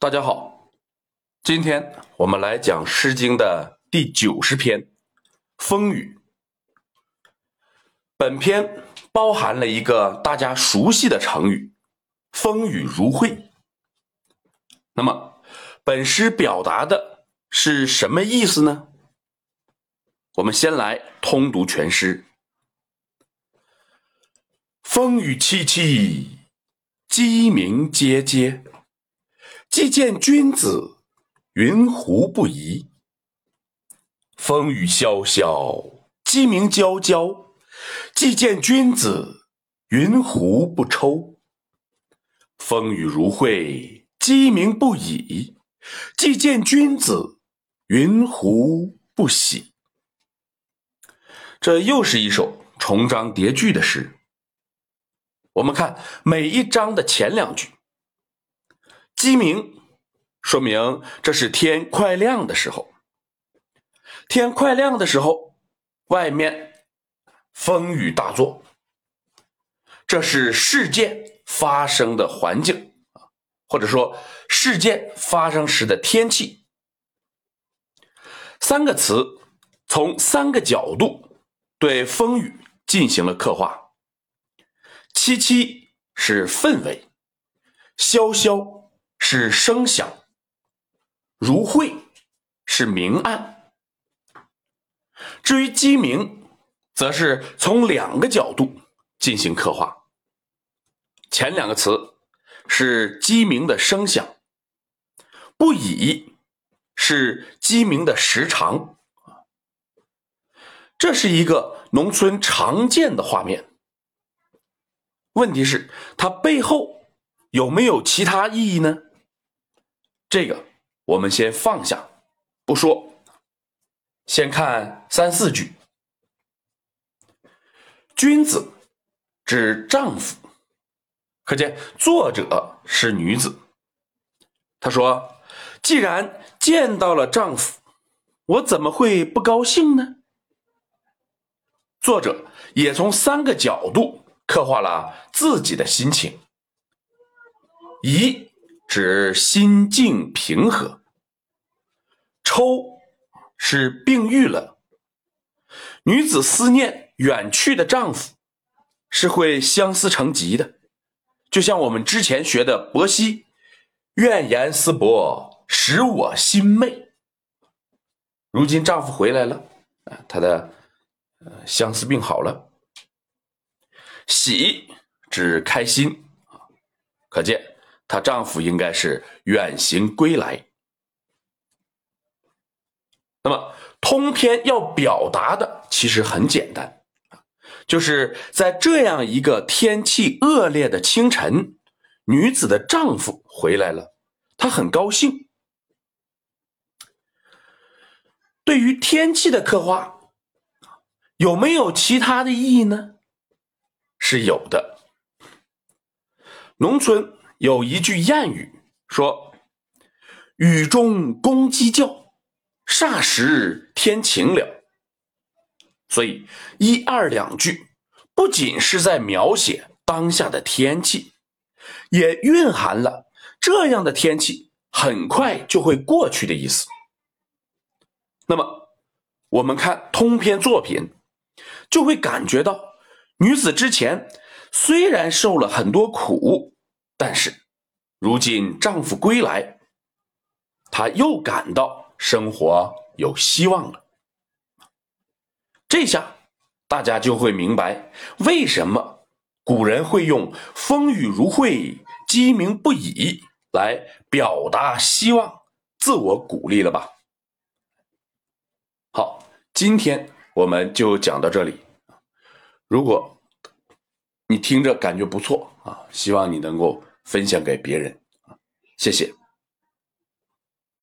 大家好，今天我们来讲《诗经》的第九十篇《风雨》。本篇包含了一个大家熟悉的成语“风雨如晦”。那么，本诗表达的是什么意思呢？我们先来通读全诗：“风雨凄凄，鸡鸣喈喈。”既见君子，云胡不疑？风雨萧萧，鸡鸣啾啾。既见君子，云胡不抽？风雨如晦，鸡鸣不已。既见君子，云胡不喜？这又是一首重章叠句的诗。我们看每一章的前两句。鸡鸣，说明这是天快亮的时候。天快亮的时候，外面风雨大作，这是事件发生的环境啊，或者说事件发生时的天气。三个词从三个角度对风雨进行了刻画。凄凄是氛围，萧萧。是声响，如晦是明暗。至于鸡鸣，则是从两个角度进行刻画。前两个词是鸡鸣的声响，不已是鸡鸣的时长。这是一个农村常见的画面。问题是，它背后有没有其他意义呢？这个我们先放下不说，先看三四句。君子指丈夫，可见作者是女子。她说：“既然见到了丈夫，我怎么会不高兴呢？”作者也从三个角度刻画了自己的心情。一。指心境平和。抽是病愈了。女子思念远去的丈夫，是会相思成疾的。就像我们之前学的伯希，怨言思伯，使我心昧。如今丈夫回来了，啊，她的呃相思病好了。喜指开心，可见。她丈夫应该是远行归来。那么，通篇要表达的其实很简单就是在这样一个天气恶劣的清晨，女子的丈夫回来了，她很高兴。对于天气的刻画，有没有其他的意义呢？是有的。农村。有一句谚语说：“雨中公鸡叫，霎时天晴了。”所以一二两句不仅是在描写当下的天气，也蕴含了这样的天气很快就会过去的意思。那么，我们看通篇作品，就会感觉到女子之前虽然受了很多苦。但是，如今丈夫归来，她又感到生活有希望了。这下大家就会明白，为什么古人会用“风雨如晦，鸡鸣不已”来表达希望、自我鼓励了吧？好，今天我们就讲到这里。如果你听着感觉不错啊，希望你能够。分享给别人，谢谢。